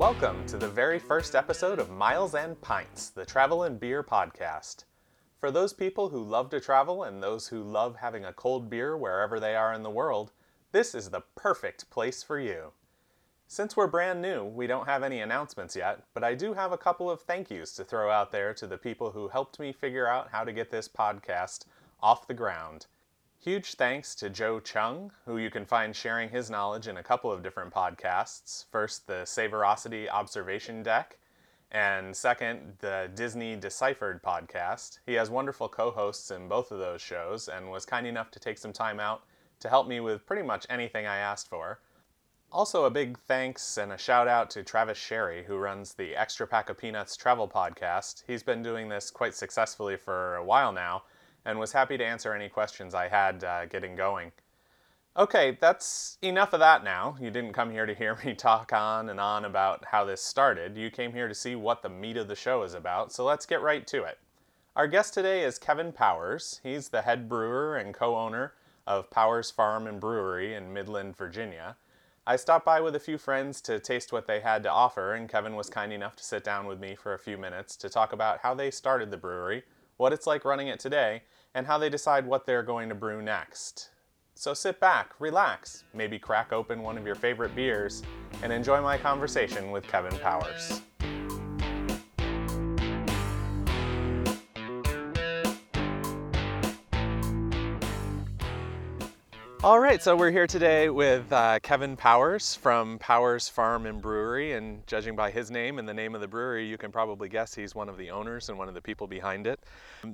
Welcome to the very first episode of Miles and Pints, the travel and beer podcast. For those people who love to travel and those who love having a cold beer wherever they are in the world, this is the perfect place for you. Since we're brand new, we don't have any announcements yet, but I do have a couple of thank yous to throw out there to the people who helped me figure out how to get this podcast off the ground. Huge thanks to Joe Chung, who you can find sharing his knowledge in a couple of different podcasts. First, the Savorosity Observation Deck, and second, the Disney Deciphered podcast. He has wonderful co hosts in both of those shows and was kind enough to take some time out to help me with pretty much anything I asked for. Also, a big thanks and a shout out to Travis Sherry, who runs the Extra Pack of Peanuts travel podcast. He's been doing this quite successfully for a while now and was happy to answer any questions I had uh, getting going. Okay, that's enough of that now. You didn't come here to hear me talk on and on about how this started. You came here to see what the meat of the show is about, so let's get right to it. Our guest today is Kevin Powers. He's the head brewer and co owner of Powers Farm and Brewery in Midland, Virginia. I stopped by with a few friends to taste what they had to offer, and Kevin was kind enough to sit down with me for a few minutes to talk about how they started the brewery, what it's like running it today, and how they decide what they're going to brew next. So sit back, relax, maybe crack open one of your favorite beers, and enjoy my conversation with Kevin Powers. All right, so we're here today with uh, Kevin Powers from Powers Farm and Brewery, and judging by his name and the name of the brewery, you can probably guess he's one of the owners and one of the people behind it.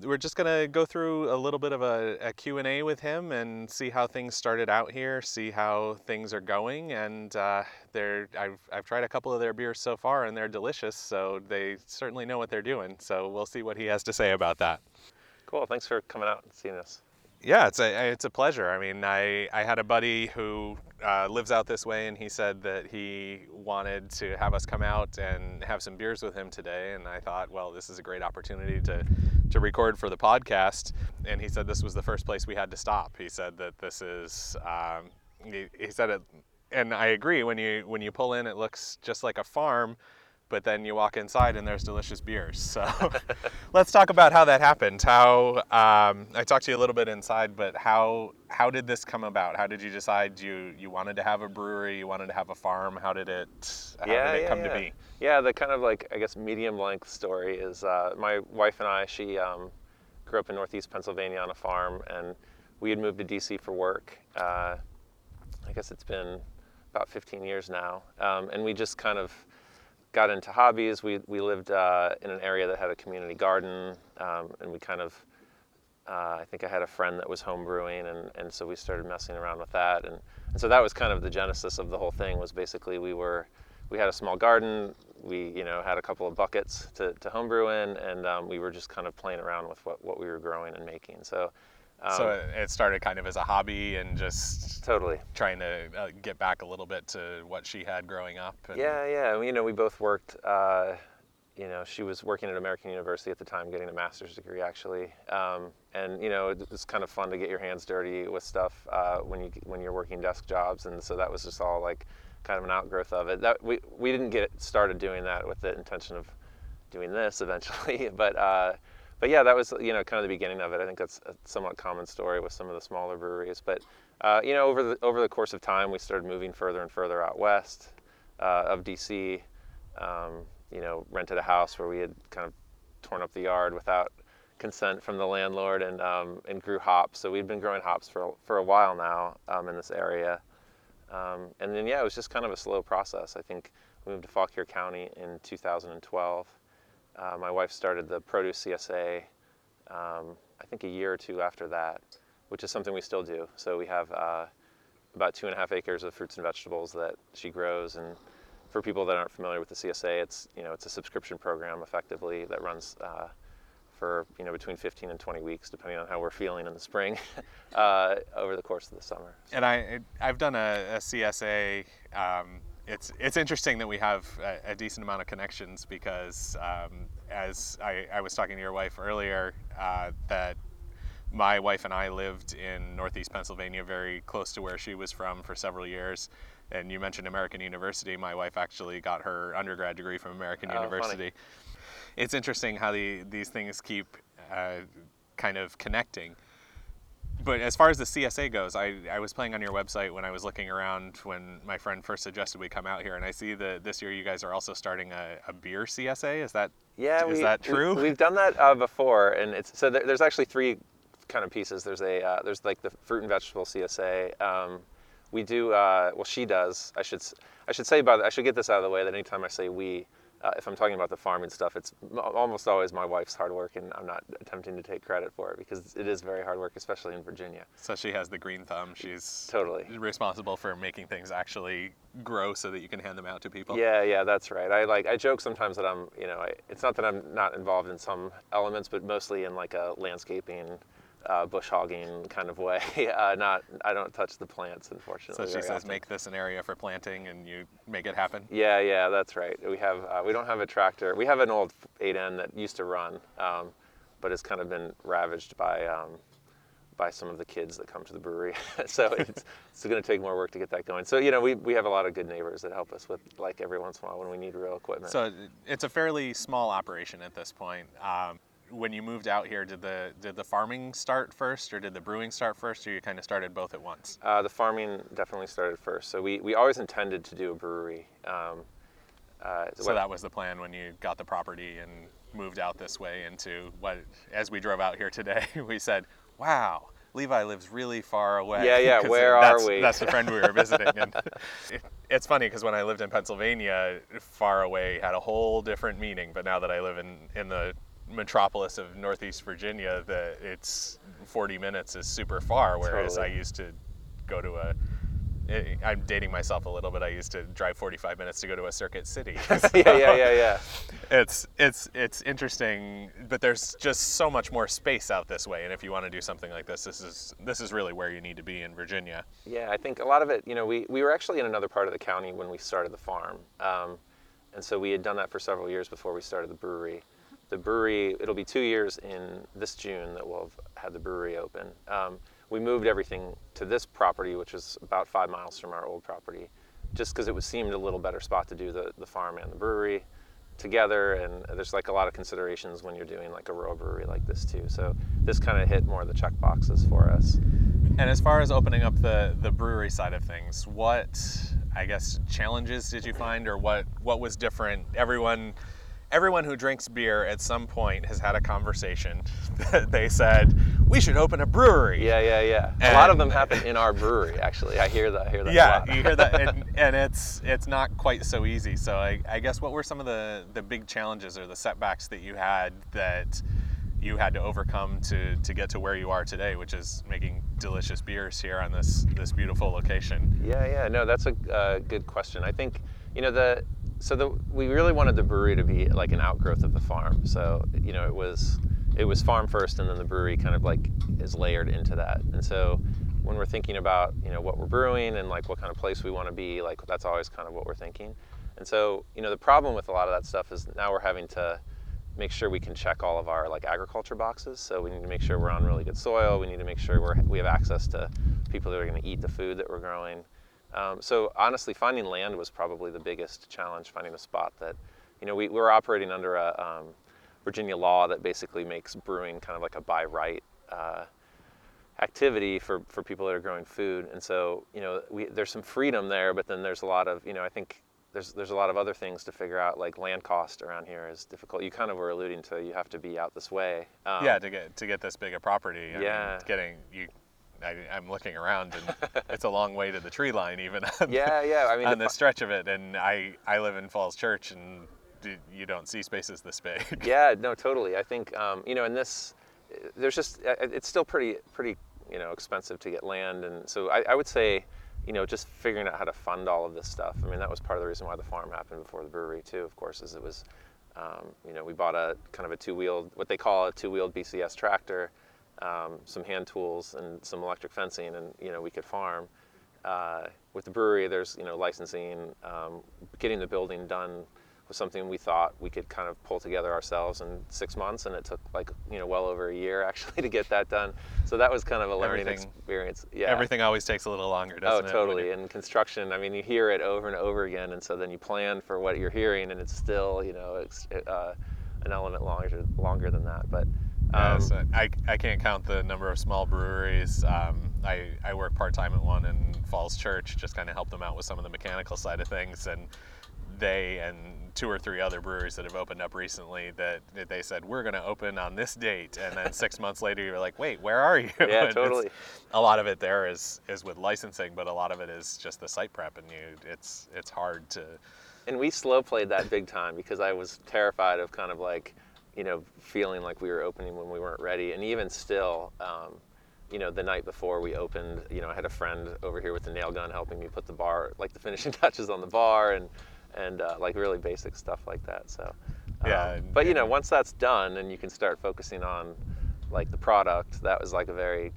We're just going to go through a little bit of a, a, Q&A with him and see how things started out here, see how things are going, and uh, I've, I've tried a couple of their beers so far, and they're delicious, so they certainly know what they're doing. So we'll see what he has to say about that. Cool, thanks for coming out and seeing us. Yeah, it's a it's a pleasure. I mean, I I had a buddy who uh, lives out this way, and he said that he wanted to have us come out and have some beers with him today. And I thought, well, this is a great opportunity to to record for the podcast. And he said this was the first place we had to stop. He said that this is. Um, he, he said it, and I agree. When you when you pull in, it looks just like a farm but then you walk inside and there's delicious beers. So let's talk about how that happened. How um, I talked to you a little bit inside, but how how did this come about? How did you decide you you wanted to have a brewery? You wanted to have a farm? How did it how yeah, did it yeah, come yeah. to be? Yeah, the kind of like I guess medium length story is uh, my wife and I. She um, grew up in Northeast Pennsylvania on a farm, and we had moved to DC for work. Uh, I guess it's been about 15 years now, um, and we just kind of got into hobbies. We, we lived uh, in an area that had a community garden, um, and we kind of, uh, I think I had a friend that was homebrewing, and, and so we started messing around with that. And, and so that was kind of the genesis of the whole thing was basically we were, we had a small garden, we, you know, had a couple of buckets to, to homebrew in, and um, we were just kind of playing around with what, what we were growing and making. So um, so it started kind of as a hobby and just totally trying to uh, get back a little bit to what she had growing up. And... Yeah, yeah. You know, we both worked. Uh, you know, she was working at American University at the time, getting a master's degree actually. Um, and you know, it, it's kind of fun to get your hands dirty with stuff uh, when you when you're working desk jobs. And so that was just all like kind of an outgrowth of it. That we we didn't get started doing that with the intention of doing this eventually, but uh, but yeah, that was you know kind of the beginning of it. I think that's a somewhat common story with some of the smaller breweries. But uh, you know over the over the course of time, we started moving further and further out west uh, of DC. Um, you know, rented a house where we had kind of torn up the yard without consent from the landlord and um, and grew hops. So we'd been growing hops for for a while now um, in this area. Um, and then yeah, it was just kind of a slow process. I think we moved to Fauquier County in 2012 uh, my wife started the produce CSA, um, I think a year or two after that, which is something we still do. So we have uh, about two and a half acres of fruits and vegetables that she grows. And for people that aren't familiar with the CSA, it's you know it's a subscription program effectively that runs uh, for you know between 15 and 20 weeks, depending on how we're feeling in the spring, uh, over the course of the summer. And I I've done a, a CSA. Um, it's it's interesting that we have a, a decent amount of connections because um, as I, I, was talking to your wife earlier, uh, that my wife and I lived in Northeast Pennsylvania, very close to where she was from for several years, And you mentioned American University. My wife actually got her undergrad degree from American Oh, funny. University. It's interesting how the, these things keep uh, kind of connecting. But as far as the CSA goes, I, I was playing on your website when I was looking around when my friend first suggested we come out here, and I see that this year you guys are also starting a, a beer CSA. Is that Yeah, Is we, that true? we've done that uh, before, and it's so there, there's actually three kind of pieces. There's a uh, there's like the fruit and vegetable CSA. Um, we do uh, well. She does. I should I should say by the, I should get this out of the way that anytime I say we, uh, if I'm talking about the farming stuff, it's m- almost always my wife's hard work, and I'm not attempting to take credit for it because it is very hard work, especially in Virginia. so? She has the green thumb. She's Totally. responsible for making things actually grow so that you can hand them out to people. Yeah, yeah, that's right. I like I joke sometimes that I'm, you know, I, it's not that I'm not involved in some elements, but mostly in like a landscaping, uh, bush hogging kind of way. uh, not I don't touch the plants, unfortunately. So she says, often. make this an area for planting, and you make it happen. Yeah, yeah, that's right. We have uh, we don't have a tractor. We have an old 8N that used to run, um, but it's kind of been ravaged by um, by some of the kids that come to the brewery. so it's, it's going to take more work to get that going. So you know, we, we have a lot of good neighbors that help us with like every once in a while when we need real equipment. So it's a fairly small operation at this point. Um, when you moved out here, did the did the farming start first, or did the brewing start first, or you kind of started both at once? Uh, the farming definitely started first. So we, we always intended to do a brewery. Um, uh, So that was the plan when you got the property and moved out this way into what, as we drove out here today, we said, "Wow, Levi lives really far away." Yeah, yeah, where are that's, we? That's the friend we were visiting, and it, it's funny because when I lived in Pennsylvania, far away had a whole different meaning. But now that I live in in the metropolis of Northeast Virginia, that it's 40 minutes is super far. Whereas Totally. I used to go to a I'm dating myself a little bit. I used to drive 45 minutes to go to a circuit city. yeah, yeah, yeah, yeah. it's it's it's interesting, but there's just so much more space out this way. And if you want to do something like this, this is this is really where you need to be in Virginia. Yeah, I think a lot of it, you know, we, we were actually in another part of the county when we started the farm. Um, and so we had done that for several years before we started the brewery. The brewery, it'll be two years in this June that we'll have had the brewery open. Um, we moved everything to this property, which is about five miles from our old property, just because it was seemed a little better spot to do the, the farm and the brewery together. And there's like a lot of considerations when you're doing like a brewery like this too. So this kind of hit more of the check boxes for us. And as far as opening up the the brewery side of things, what I guess challenges did you find, or what what was different? Everyone. Everyone who drinks beer at some point has had a conversation. that they said we should open a brewery. Yeah, yeah, yeah. a lot of them happen in our brewery, actually. I hear that. I hear that a yeah you hear that and, and it's it's not quite so easy so I, I guess what were some of the the big challenges or the setbacks that you had that you had to overcome to to get to where you are today which is making delicious beers here on this this beautiful location Yeah, yeah. No, that's a uh, good question. I think you know the so the we really wanted the brewery to be like an outgrowth of the farm. So you know it was it was farm first, and then the brewery kind of like is layered into that. And so when we're thinking about you know what we're brewing and like what kind of place we want to be, like that's always kind of what we're thinking. And so you know the problem with a lot of that stuff is now we're having to make sure we can check all of our like agriculture boxes. So we need to make sure we're on really good soil. We need to make sure we're, we have access to people that are going to eat the food that we're growing. Um, so honestly, finding land was probably the biggest challenge. Finding a spot that, you know, we, we were operating under a um, Virginia law that basically makes brewing kind of like a by right uh, activity for, for people that are growing food. And so, you know, we, there's some freedom there, but then there's a lot of, you know, I think there's there's a lot of other things to figure out. Like land cost around here is difficult. You kind of were alluding to you have to be out this way. Um, yeah to get to get this big a property I mean, Yeah. getting you I, I'm looking around and it's a long way to the tree line even on, Yeah, yeah. I mean, on the the stretch of it and I I live in Falls Church and you don't see spaces this big Yeah, no, totally. I think um, you know, in this, there's just uh, it's still pretty pretty you know expensive to get land, and so I, I would say, you know, just figuring out how to fund all of this stuff. I mean, that was part of the reason why the farm happened before the brewery too. Of course, is it was, um, you know, we bought a kind of a two-wheeled, what they call a two-wheeled BCS tractor, um, some hand tools, and some electric fencing, and you know, we could farm. Uh, with the brewery, there's you know licensing, um, getting the building done was something we thought we could kind of pull together ourselves in six months, and it took like you know well over a year actually to get that done. So that was kind of a learning Everything- experience. Yeah. Everything always takes a little longer, Oh, doesn't it? when totally. In construction, I mean, you hear it over and over again, and so then you plan for what you're hearing, and it's still, you know, it's, uh, an element longer longer than that. But um, so I, I can't count the number of small breweries. Um, I, I work part time at one in Falls Church, just kind of help them out with some of the mechanical side of things. And they and two or three other breweries that have opened up recently that, that they said, we're going to open on this date. And then six months later, you're like, wait, where are you? Yeah, totally. A lot of it there is, is with licensing, but a lot of it is just the site prep. And you, it's, it's hard to. and we slow played that big time because I was terrified of kind of like, you know, feeling like we were opening when we weren't ready. And even still, um, you know, the night before we opened, you know, I had a friend over here with a nail gun helping me put the bar, like the finishing touches on the bar, and and uh, like really basic stuff like that. So, um, Yeah, But you know, once that's done and you can start focusing on like the product, that was like a very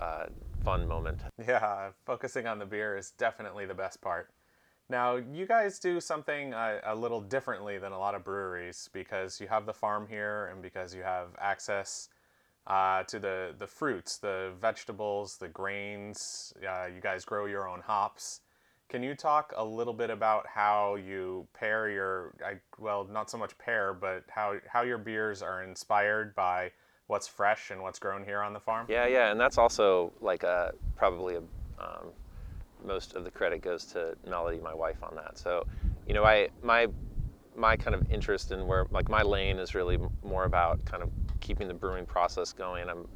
uh, fun moment. Yeah, focusing on the beer is definitely the best part. Now, you guys do something uh, a little differently than a lot of breweries because you have the farm here and because you have access uh, to the, the fruits, the vegetables, the grains. Uh, you guys grow your own hops. Can you talk a little bit about how you pair your, I, well, not so much pair, but how, how your beers are inspired by what's fresh and what's grown here on the farm? Yeah, yeah, and that's also like a probably a, um, most of the credit goes to Melody, my wife, on that. So, you know, I my my kind of interest in where like my lane is really more about kind of keeping the brewing process going. I'm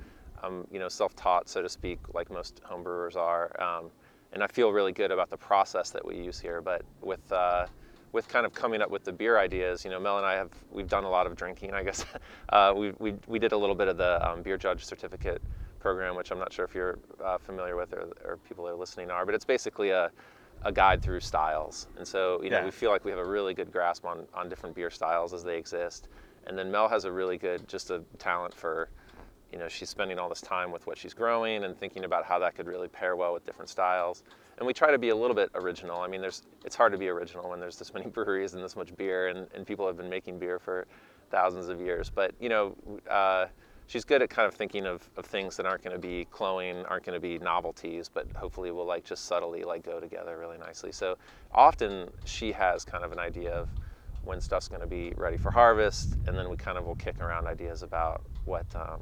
I'm you know self-taught, so to speak, like most home brewers are, um, and I feel really good about the process that we use here. But with uh, with kind of coming up with the beer ideas, you know, Mel and I have we've done a lot of drinking. I guess uh, we, we we did a little bit of the um, beer judge certificate program, which I'm not sure if you're uh, familiar with or, or people that are listening are, but it's basically a a guide through styles. And so, you know, we feel like we have a really good grasp on on different beer styles as they exist. And then Mel has a really good just a talent for you know she's spending all this time with what she's growing and thinking about how that could really pair well with different styles and we try to be a little bit original i mean there's it's hard to be original when there's this many breweries and this much beer and, and people have been making beer for thousands of years but you know uh, she's good at kind of thinking of, of things that aren't going to be cloying aren't going to be novelties but hopefully will like just subtly like go together really nicely so often she has kind of an idea of when stuff's going to be ready for harvest, and then we kind of will kick around ideas about what um,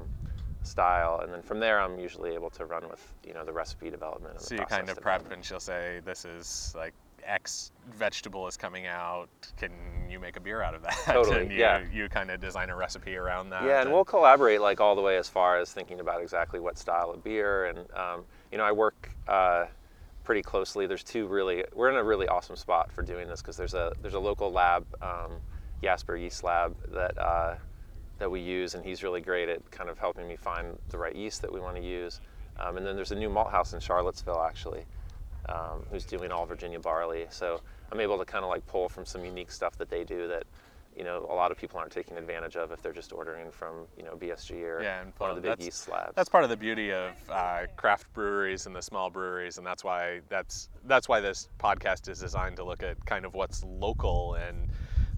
style, and then from there I'm usually able to run with you know the recipe development. So the you kind of prep, and she'll say, "This is like X vegetable is coming out. Can you make a beer out of that?" Totally, and you, yeah. You kind of design a recipe around that. Yeah, and we'll collaborate like all the way as far as thinking about exactly what style of beer, and um, you know I work. Uh, pretty closely. There's two really. We're in a really awesome spot for doing this because there's a there's a local lab, um, Jasper Yeast Lab that uh, that we use, and he's really great at kind of helping me find the right yeast that we want to use. Um, and then there's a new malt house in Charlottesville actually, um, who's doing all Virginia barley. So I'm able to kind of like pull from some unique stuff that they do that. You know, a lot of people aren't taking advantage of if they're just ordering from, you know, BSG or Yeah, and one of the big that's- yeast labs. That's part of the beauty of uh, craft breweries and the small breweries, and that's why that's that's why this podcast is designed to look at kind of what's local and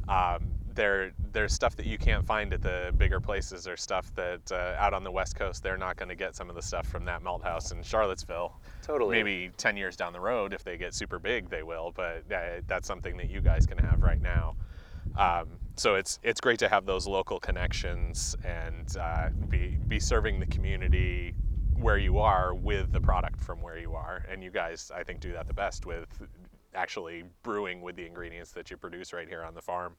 um, there there's stuff that you can't find at the bigger places or stuff that uh, out on the west coast they're not going to get some of the stuff from that malt house in Charlottesville. Totally. Maybe 10 years down the road if they get super big they will, but uh, that's something that you guys can have right now. Um, so it's it's great to have those local connections and uh, be be serving the community where you are with the product from where you are. And you guys, I think, do that the best with actually brewing with the ingredients that you produce right here on the farm.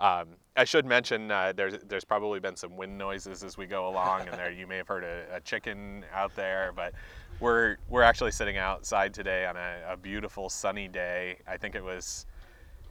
Um, I should mention uh, there's there's probably been some wind noises as we go along, and there you may have heard a, a chicken out there, but we're we're actually sitting outside today on a, a beautiful sunny day. I think it was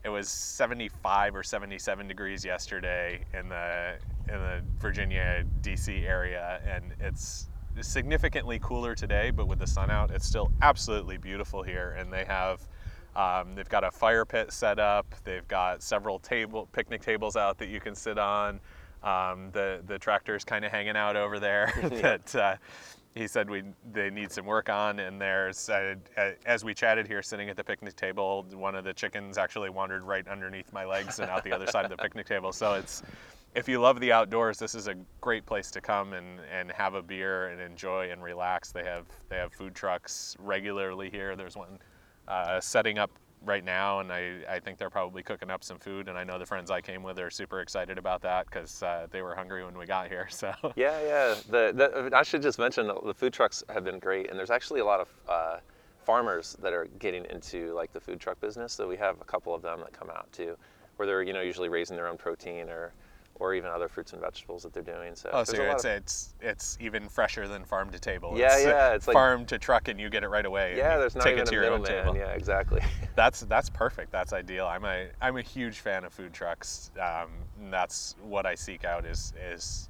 it was 75 or 77 degrees yesterday in the in the Virginia DC area and it's significantly cooler today but with the sun out it's still absolutely beautiful here and they have um, they've got a fire pit set up they've got several table picnic tables out that you can sit on um, the the tractor's kind of hanging out over there that uh, he said we they need some work on, and there's uh, uh, as we chatted here, sitting at the picnic table, one of the chickens actually wandered right underneath my legs and out the other side of the picnic table. So it's if you love the outdoors, this is a great place to come and, and have a beer and enjoy and relax. They have they have food trucks regularly here. There's one uh, setting up right now, and I, I think they're probably cooking up some food. And I know the friends I came with are super excited about that because uh, they were hungry when we got here. So yeah, yeah. The, the, I should just mention the food trucks have been great, and there's actually a lot of uh, farmers that are getting into like the food truck business. So we have a couple of them that come out too, where they're you know usually raising their own protein or or even other fruits and vegetables that they're doing. So oh, so it's, of... it's it's even fresher than farm to table. Yeah, it's yeah, it's farm like, to truck and you get it right away. Yeah, there's not take even it to a your own middleman. table. Yeah, exactly. that's that's perfect. That's ideal. I'm a I'm a huge fan of food trucks. Um, that's what I seek out is is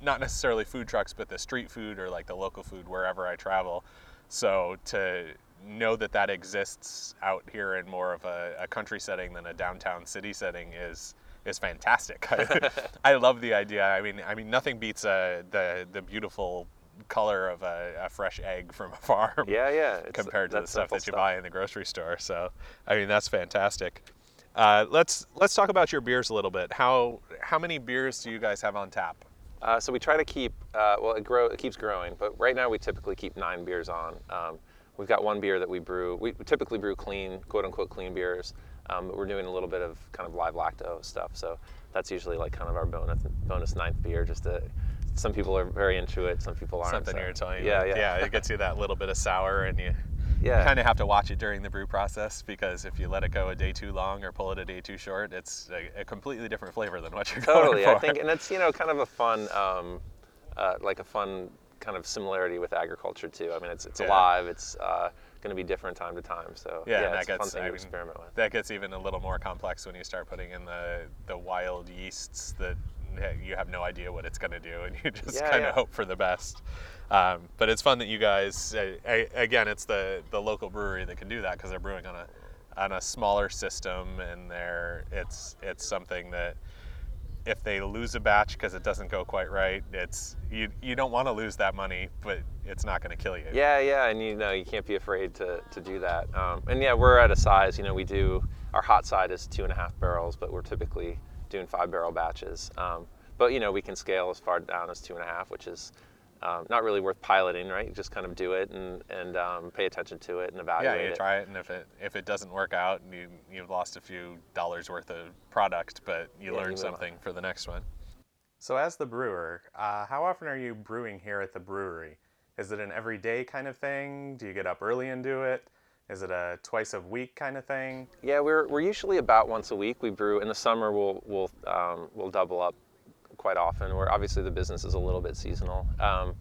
not necessarily food trucks, but the street food or like the local food wherever I travel. So to know that that exists out here in more of a, a country setting than a downtown city setting is is fantastic. I, I love the idea. I mean, I mean, nothing beats uh, the the beautiful color of a, a, fresh egg from a farm. Yeah, yeah. compared to the stuff that you buy in the grocery store. So, I mean, that's fantastic. Uh, let's let's talk about your beers a little bit. How how many beers do you guys have on tap? Uh, so we try to keep uh, well, it grow it keeps growing, but right now we typically keep nine beers on. Um, we've got one beer that we brew. We typically brew clean, quote unquote, clean beers. Um, we're doing a little bit of kind of live lacto stuff, so that's usually like kind of our bonus bonus ninth beer. Just to, some people are very into it, some people aren't. Something so. you're telling yeah, yeah, yeah. It gets you that little bit of sour, and you yeah. kind of have to watch it during the brew process because if you let it go a day too long or pull it a day too short, it's a, a completely different flavor than what you're totally. going for. I think, and it's you know kind of a fun, um, uh, like a fun kind of similarity with agriculture too. I mean, it's it's yeah. alive. It's uh, going to be different time to time. So yeah, yeah that it's gets, a fun thing I to mean, experiment with. That gets even a little more complex when you start putting in the the wild yeasts that you have no idea what it's going to do, and you just yeah, kind of hope for the best. Um, but it's fun that you guys, uh, again, it's the the local brewery that can do that because they're brewing on a on a smaller system, and they're it's it's something that if they lose a batch because it doesn't go quite right, it's you you don't want to lose that money, but it's not going to kill you. Yeah, yeah, and you know you can't be afraid to, to do that. Um, and yeah, we're at a size. You know, we do our hot side is two and a half barrels, but we're typically doing five barrel batches. Um, but you know, we can scale as far down as two and a half, which is um, not really worth piloting, right? You just kind of do it and, and um, pay attention to it and evaluate yeah, you it. try it, and if it if it doesn't work out, you you've lost a few dollars worth of product, but you Yeah, learn something for the next one. So, as the brewer, uh, how often are you brewing here at the brewery? Is it an everyday kind of thing? Do you get up early and do it? Is it a twice a week kind of thing? Yeah, we're, we're usually about once a week. We brew in the summer. We'll we'll um, we'll double up quite often. Where obviously the business is a little bit seasonal, um,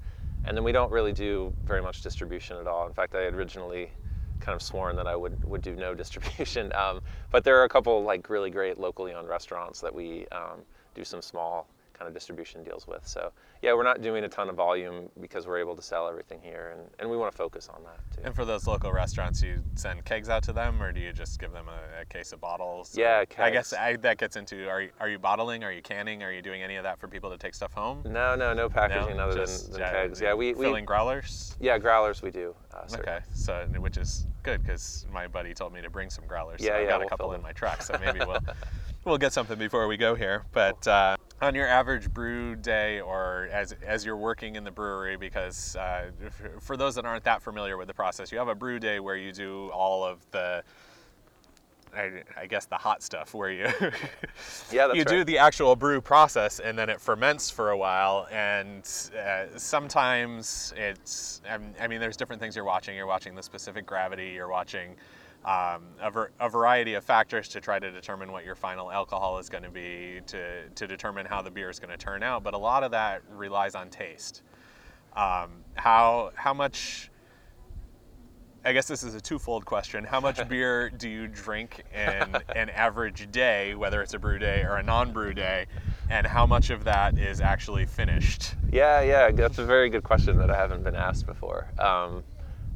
and then we don't really do very much distribution at all. In fact, I had originally kind of sworn that I would would do no distribution. Um, but there are a couple like really great locally owned restaurants that we um, do some small kind of distribution deals with. So yeah, we're not doing a ton of volume because we're able to sell everything here, and, and we want to focus on that too. And for those local restaurants, you send kegs out to them, or do you just give them a, a case of bottles? Yeah, I guess. I, that gets into are you, are you bottling? Are you canning? Are you doing any of that for people to take stuff home? No, no, no packaging No? other Just, than, than kegs. Yeah, we, we filling growlers. yeah growlers we do. Uh. Okay, so which is good because my buddy told me to bring some growlers. Yeah, so I yeah, got we'll a couple in my truck, so maybe we'll we'll get something before we go here. But uh, on your average brew day, or as as you're working in the brewery, because uh, for those that aren't that familiar with the process, you have a brew day where you do all of the I, I guess the hot stuff where you Yeah, that's you do right. the actual brew process and then it ferments for a while and uh, sometimes it's I mean there's different things you're watching you're watching the specific gravity you're watching um, a, ver- a variety of factors to try to determine what your final alcohol is going to be to, to determine how the beer is going to turn out but a lot of that relies on taste um, how how much I guess this is a twofold question. How much beer do you drink in an average day, whether it's a brew day or a non-brew day, and how much of that is actually finished? Yeah, yeah, that's a very good question that I haven't been asked before. Um,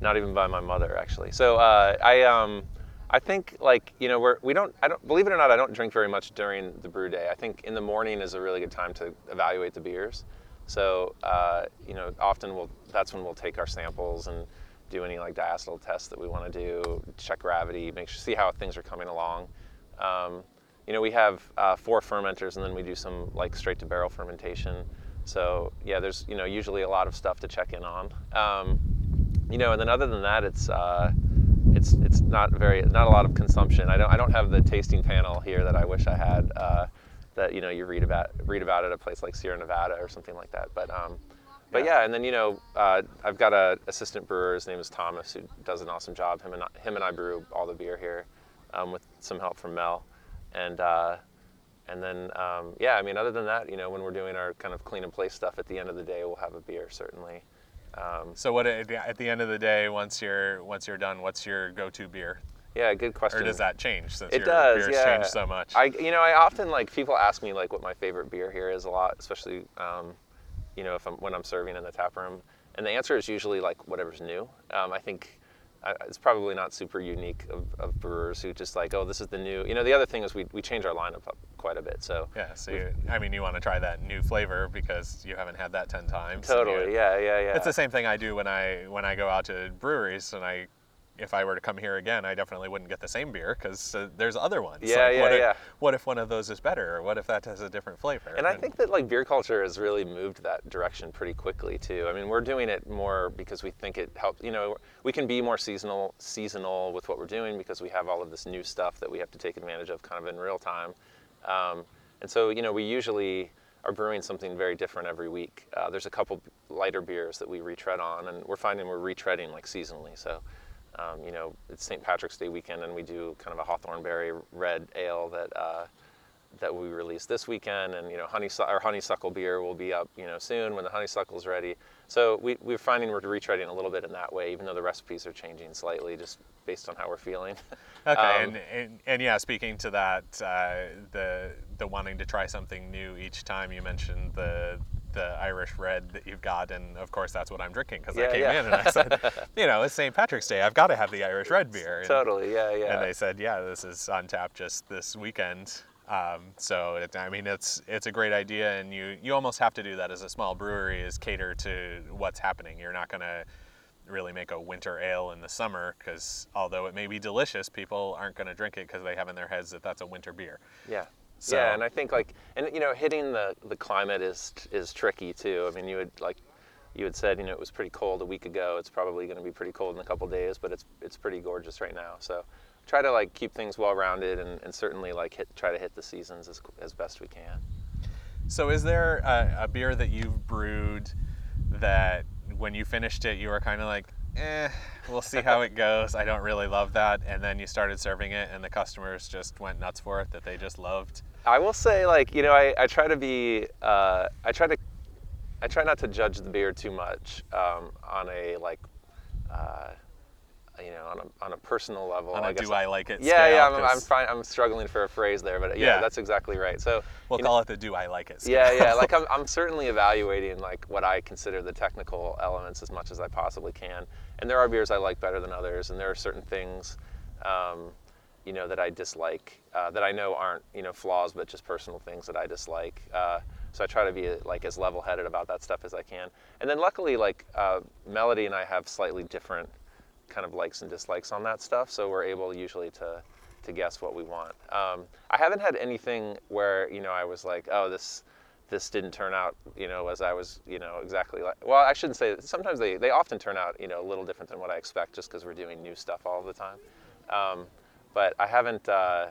not even by my mother, actually. So uh, I, um, I think like you know we're we don't I don't believe it or not I don't drink very much during the brew day. I think in the morning is a really good time to evaluate the beers. So uh, you know, often we'll that's when we'll take our samples and do any like diacetyl tests that we want to do, check gravity, make sure see how things are coming along. Um, you know, we have uh, four fermenters, and then we do some like straight to barrel fermentation. So yeah, there's you know usually a lot of stuff to check in on. Um, you know, and then other than that, it's uh, it's it's not very not a lot of consumption. I don't I don't have the tasting panel here that I wish I had. Uh, that you know you read about read about at a place like Sierra Nevada or something like that. But um, but yeah. and then you know uh, I've got an assistant brewer. His name is Thomas, who does an awesome job. Him and I, him and I brew all the beer here, um, with some help from Mel, and uh, and then um, yeah, I mean other than that, you know when we're doing our kind of clean in place stuff at the end of the day, we'll have a beer certainly. Um, So what at the- at the end of the day, once you're once you're done, what's your go-to beer? yeah, good question. Or does that change since It your does, beers yeah. change so much? I, you know, I often like people ask me like what my favorite beer here is a lot, especially, um, you know, if I'm when I'm serving in the tap room, and the answer is usually like whatever's new. Um, I think it's probably not super unique of, of brewers who just like, oh, this is the new. You know, the other thing is we we change our lineup up quite a bit, so. yeah. So you, I mean, you want to try that new flavor because you haven't had that ten times. Totally, you- yeah, yeah, yeah. It's the same thing I do when I when I go out to breweries and I. If I were to come here again, I definitely wouldn't get the same beer because uh, there's other ones. Yeah, Like, yeah, what if, yeah. What if one of those is better, or what if that has a different flavor? And I think that like beer culture has really moved that direction pretty quickly too. I mean, we're doing it more because we think it helps. You know, we can be more seasonal, seasonal with what we're doing because we have all of this new stuff that we have to take advantage of kind of in real time. Um, and so, you know, we usually are brewing something very different every week. Uh, there's a couple lighter beers that we retread on, and we're finding we're retreading like seasonally. So. Um, you know, it's St. Patrick's Day weekend, and we do kind of a Hawthorne Berry red ale that uh, that we released this weekend, and you know, honey our honeysuckle beer will be up, you know, soon when the honeysuckle's ready. So we, we're finding we're retreading a little bit in that way, even though the recipes are changing slightly, just based on how we're feeling. Okay, Um, and, and and yeah, speaking to that, uh, the the wanting to try something new each time. You mentioned the the Irish red that you've got, and of course that's what I'm drinking because I came yeah. in and I said, you know, it's St. Patrick's Day. I've got to have the Irish red beer. And, totally, yeah, yeah. And they said, yeah, this is on tap just this weekend. Um, so it, I mean, it's it's a great idea, and you you almost have to do that as a small brewery is cater to what's happening. You're not gonna really make a winter ale in the summer because although it may be delicious, people aren't going to drink it because they have in their heads that that's a winter beer. Yeah. So- Yeah, and I think like, and you know, hitting the the climate is is tricky too. I mean, you would like, you had said, you know, it was pretty cold a week ago. It's probably going to be pretty cold in a couple days, but it's it's pretty gorgeous right now. So, try to like keep things well rounded, and, and certainly like hit try to hit the seasons as as best we can. So is there a, a beer that you've brewed that when you finished it, you were kind of like, eh, we'll see how it goes. I don't really love that. And then you started serving it, and the customers just went nuts for it that they just loved. I will say, like, you know, I, I try to be, uh, I try to, I try not to judge the beer too much um, on a like, uh, you know, on a, on a personal level. On a I guess do I like it Yeah, scale, yeah, I'm, I'm, fine, I'm struggling for a phrase there, but yeah, Yeah. that's exactly right. So, We'll you know, call it the do I like it scale. yeah, yeah, like I'm, I'm certainly evaluating like what I consider the technical elements as much as I possibly can. And there are beers I like better than others, and there are certain things, um, you know, that I dislike uh, that I know aren't you know flaws, but just personal things that I dislike. Uh, so I try to be like as level-headed about that stuff as I can. And then luckily, like uh, Melody and I have slightly different kind of likes and dislikes on that stuff, so we're able usually to to guess what we want. Um, I haven't had anything where you know I was like, oh, this this didn't turn out you know as I was you know exactly like. Well, I shouldn't say. Sometimes they they often turn out you know a little different than what I expect, just because we're doing new stuff all the time. Um, but I haven't uh,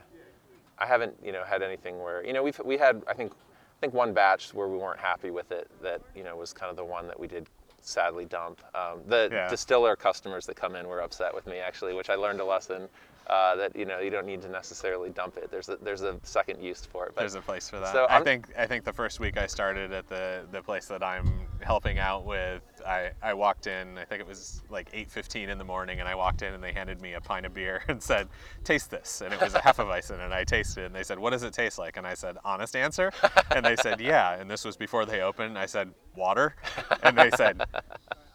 I haven't you know had anything where you know we've we had I think I think one batch where we weren't happy with it that you know was kind of the one that we did sadly dump. Um, the Yeah. distiller customers that come in were upset with me actually, which I learned a lesson uh, that you know you don't need to necessarily dump it. There's a, there's a second use for it. But There's a place for that. So I I'm- think I think the first week I started at the the place that I'm helping out with, I, I walked in. I think it was like 8:15 in the morning, and I walked in and they handed me a pint of beer and said, "Taste this." And it was a Hefeweizen, and I tasted it. And they said, "What does it taste like?" And I said, "Honest answer." And they said, "Yeah." And this was before they opened. I said, "Water," and they said,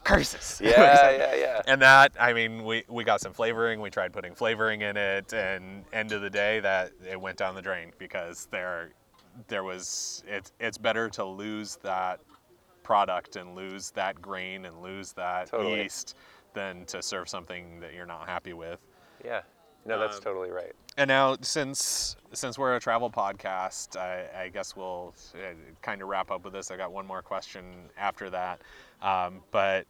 "Curses." yeah, yeah, yeah. And that, I mean, we, we got some flavoring. We tried putting flavoring in it, and end of the day, that it went down the drain because there, there was it's it's better to lose that product and lose that grain and lose that Totally. yeast than to serve something that you're not happy with. Yeah. No, that's Um, totally right. And now, since since we're a travel podcast, I, I guess we'll uh, kind of wrap up with this. I got one more question after that, um, but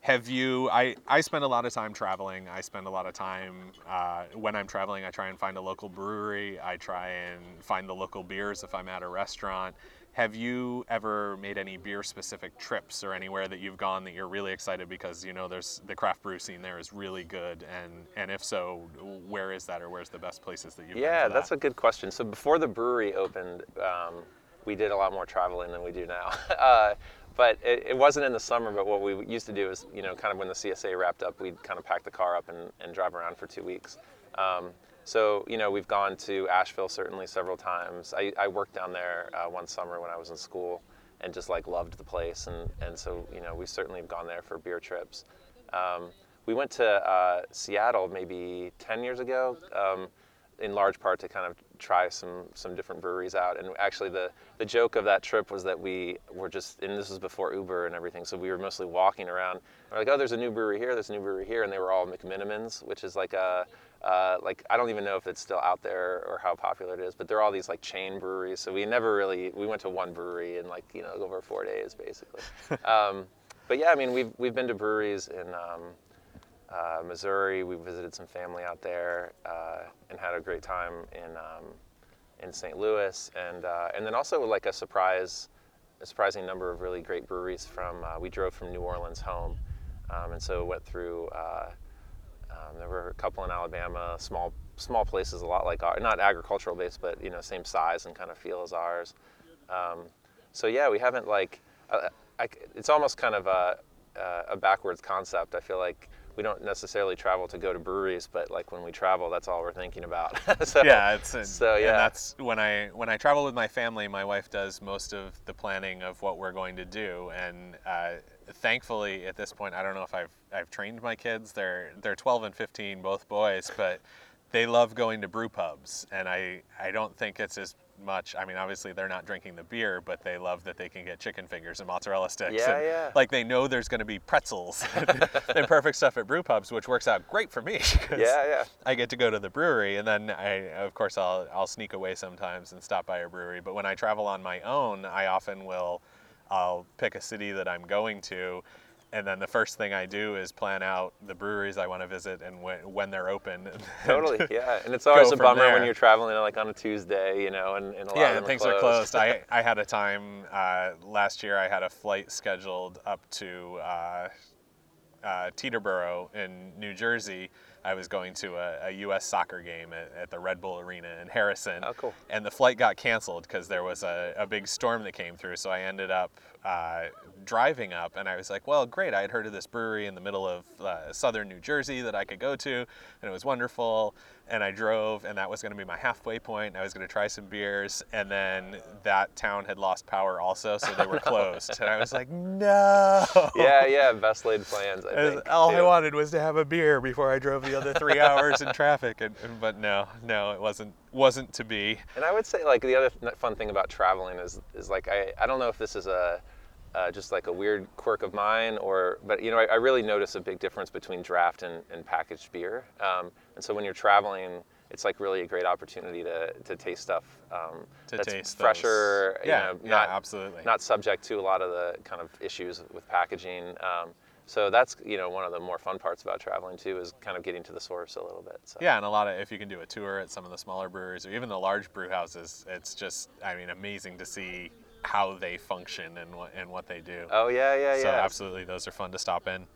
have you? I I spend a lot of time traveling. I spend a lot of time uh, when I'm traveling. I try and find a local brewery. I try and find the local beers if I'm at a restaurant. Have you ever made any beer specific trips or anywhere that you've gone that you're really excited because you know there's the craft brew scene there is really good and and if so where is that or where's the best places that you've Yeah, been for that's a good question. So before the brewery opened, um, we did a lot more traveling than we do now. uh, but it, it wasn't in the summer. But what we used to do is, you know, kind of when the CSA wrapped up, we'd kind of pack the car up and, and drive around for two weeks. Um, so you know, we've gone to Asheville certainly several times. I, I worked down there uh, one summer when I was in school, and just like loved the place. And and so you know, we certainly have gone there for beer trips. Um, we went to uh, Seattle maybe 10 years ago, um, in large part to kind of try some some different breweries out. And actually, the the joke of that trip was that we were just, and this was before Uber and everything, so we were mostly walking around. We're like, oh, there's a new brewery here, there's a new brewery here, and they were all McMenamins, which is like a uh, like I don't even know if it's still out there or how popular it is, but there are all these like chain breweries. So we never really we went to one brewery in like you know over four days basically. um, but yeah, I mean we've we've been to breweries in um, uh, Missouri. We visited some family out there uh, and had a great time in um, in St. Louis, and uh, and then also like a surprise, a surprising number of really great breweries from. Uh, we drove from New Orleans home, um, and so went through. Uh, um, there were a couple in Alabama, small small places, a lot like our, not agricultural based, but you know same size and kind of feel as ours. Um, so yeah, we haven't like. Uh, I, it's almost kind of a, a backwards concept. I feel like we don't necessarily travel to go to breweries, but like when we travel, that's all we're thinking about. so, yeah it's and, so, and yeah. that's when i when i travel with my family my wife does most of the planning of what we're going to do and uh, thankfully at this point i don't know if i've i've trained my kids they're they're 12 and 15 both boys but they love going to brew pubs and i i don't think it's as much i mean obviously they're not drinking the beer but they love that they can get chicken fingers and mozzarella sticks Yeah, and, yeah. like they know there's going to be pretzels and perfect stuff at brew pubs which works out great for me. yeah, yeah. I get to go to the brewery, and then I, of course, I'll I'll sneak away sometimes and stop by a brewery. But when I travel on my own, I often will, I'll pick a city that I'm going to, and then the first thing I do is plan out the breweries I want to visit and when when they're open. Totally, yeah. And it's always a bummer when you're traveling like on a Tuesday, you know, and, and a lot yeah, of and things are are closed. closed. I, I had a time uh, last year. I had a flight scheduled up to uh, uh, Teterboro in New Jersey. I was going to a, a U.S. soccer game at, at the Red Bull Arena in Harrison. Oh, cool. And the flight got canceled because there was a, a big storm that came through. So I ended up uh, driving up, and I was like, well, great. I had heard of this brewery in the middle of uh, southern New Jersey that I could go to, and it was wonderful. And I drove, and that was going to be my halfway point. I was going to try some beers, and then that town had lost power also, so they were closed. and I was like, no. yeah, yeah. Best laid plans. I was- think. all I wanted was to have a beer before I drove the other three hours in traffic, and- but no, no, it wasn't wasn't to be. And I would say like the other th- fun thing about traveling is is like I, I don't know if this is a uh, just like a weird quirk of mine or but you know I, I really notice a big difference between draft and, and packaged beer. Um, and so when you're traveling, it's like really a great opportunity to, to taste stuff um, To that's taste fresher. you Yeah, know, yeah, not, absolutely. Not subject to a lot of the kind of issues with packaging. Um, so that's you know one of the more fun parts about traveling too is kind of getting to the source a little bit. So. Yeah, and a lot of if you can do a tour at some of the smaller breweries or even the large brew houses, it's just I mean amazing to see how they function and what and what they do. Oh yeah, yeah, so yeah. So absolutely, those are fun to stop in.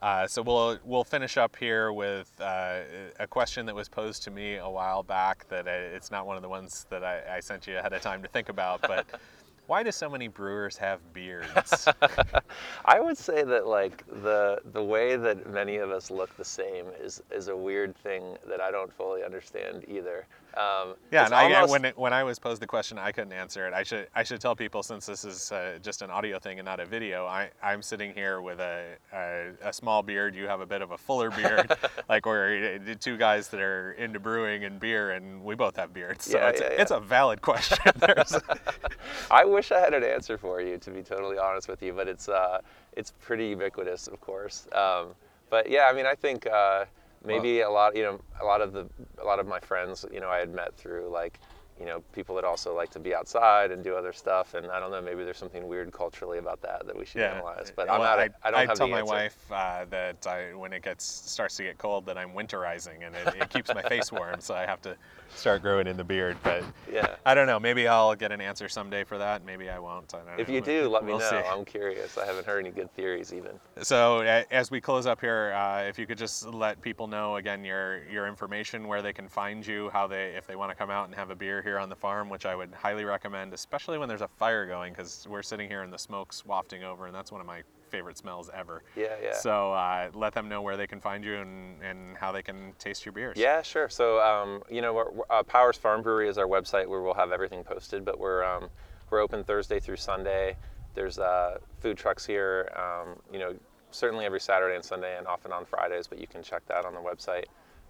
Uh, so we'll we'll finish up here with uh, a question that was posed to me a while back. That I, it's not one of the ones that I, I sent you ahead of time to think about, but why do so many brewers have beards? I would say that like the the way that many of us look the same is is a weird thing that I don't fully understand either. Um, Yeah, and I, when it, when I was posed the question, I couldn't answer it. I should I should tell people since this is uh, just an audio thing and not a video. I I'm sitting here with a, a a small beard. You have a bit of a fuller beard. like we're uh, two guys that are into brewing and beer, and we both have beards. So Yeah, it's yeah, it's a valid question. I wish I had an answer for you, to be totally honest with you, but it's uh, it's pretty ubiquitous, of course. Um, but yeah, I mean, I think uh, maybe a lot, you know, a lot of the a lot of my friends, you know, I had met through like, you know, people that also like to be outside and do other stuff, and I don't know, maybe there's something weird culturally about that that we should analyze. But I'm not. I, I don't I have tell my answer. wife uh, that I, when it gets starts to get cold that I'm winterizing and it, it keeps my face warm, so I have to start growing in the beard. But Yeah. I don't know. Maybe I'll get an answer someday for that. Maybe I won't. I don't If know. you do, let me We'll know. see. I'm curious. I haven't heard any good theories even. So as we close up here, uh, if you could just let people know again your your information, where they can find you, how they if they want to come out and have a beer here on the farm, which I would highly recommend, especially when there's a fire going, because we're sitting here and the smoke's wafting over, and that's one of my favorite smells ever. Yeah, yeah. So uh, let them know where they can find you and, and how they can taste your beers. Yeah, sure. So, um, you know, uh, Powers Farm Brewery is our website where we'll have everything posted. But we're um, we're open Thursday through Sunday. There's uh, food trucks here. Um, you know, certainly every Saturday and Sunday, and often on Fridays. But you can check that on the website.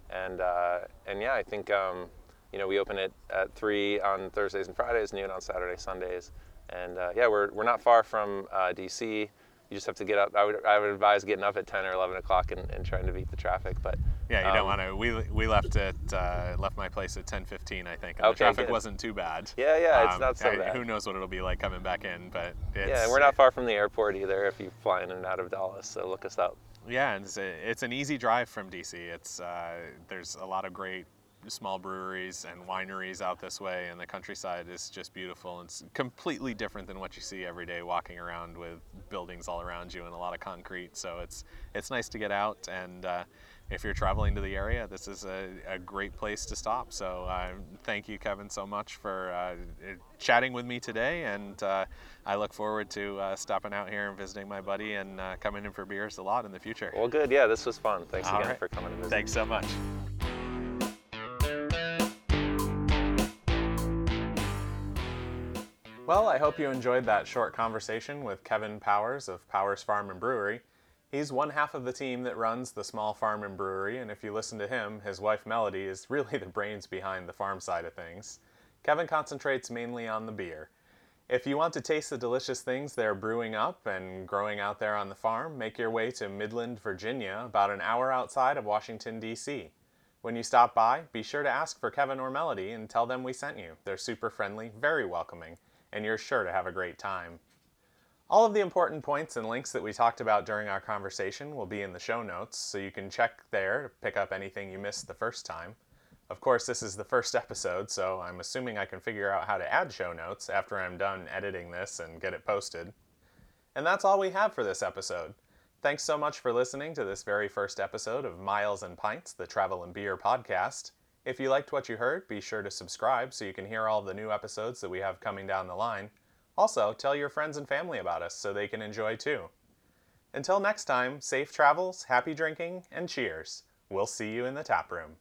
And uh, and yeah, I think um, you know we open it at three on Thursdays and Fridays, noon on Saturdays, Sundays. And uh, yeah, we're, we're not far from uh, DC. You just have to get up. I would, I would advise getting up at 10 or 11 o'clock and, and trying to beat the traffic. But Yeah, you don't um, want to. We we left at uh, left my place at 10:15, I think. And Okay, the traffic good. wasn't too bad. Yeah, yeah, it's Um, not so I- bad. Who knows what it'll be like coming back in, but it's, Yeah, we're not far from the airport either if you fly in and out of Dulles, so look us up. Yeah, and it's, a, it's an easy drive from DC. It's uh, there's a lot of great small breweries and wineries out this way, and the countryside is just beautiful. It's completely different than what you see every day walking around with buildings all around you and a lot of concrete. So it's it's nice to get out, and uh, if you're traveling to the area, this is a, a great place to stop. So uh, thank you, Kevin, so much for uh, chatting with me today, and uh, I look forward to uh, stopping out here and visiting my buddy and uh, coming in for beers a lot in the future. Well, good. Yeah, this was fun. Thanks All again right. for coming. Thanks so much. Well, I hope you enjoyed that short conversation with Kevin Powers of Powers Farm and Brewery. He's one half of the team that runs the small farm and brewery, and if you listen to him, his wife Melody is really the brains behind the farm side of things. Kevin concentrates mainly on the beer. If you want to taste the delicious things they're brewing up and growing out there on the farm, make your way to Midland, Virginia, about an hour outside of Washington, D.C. When you stop by, be sure to ask for Kevin or Melody and tell them we sent you. They're super friendly, very welcoming, and you're sure to have a great time. All of the important points and links that we talked about during our conversation will be in the show notes, so you can check there to pick up anything you missed the first time. Of course, this is the first episode, so I'm assuming I can figure out how to add show notes after I'm done editing this and get it posted. And that's all we have for this episode. Thanks so much for listening to this very first episode of Miles and Pints, the Travel and Beer podcast. If you liked what you heard, be sure to subscribe so you can hear all the new episodes that we have coming down the line. Also, tell your friends and family about us so they can enjoy too. Until next time, safe travels, happy drinking, and cheers. We'll see you in the tap room.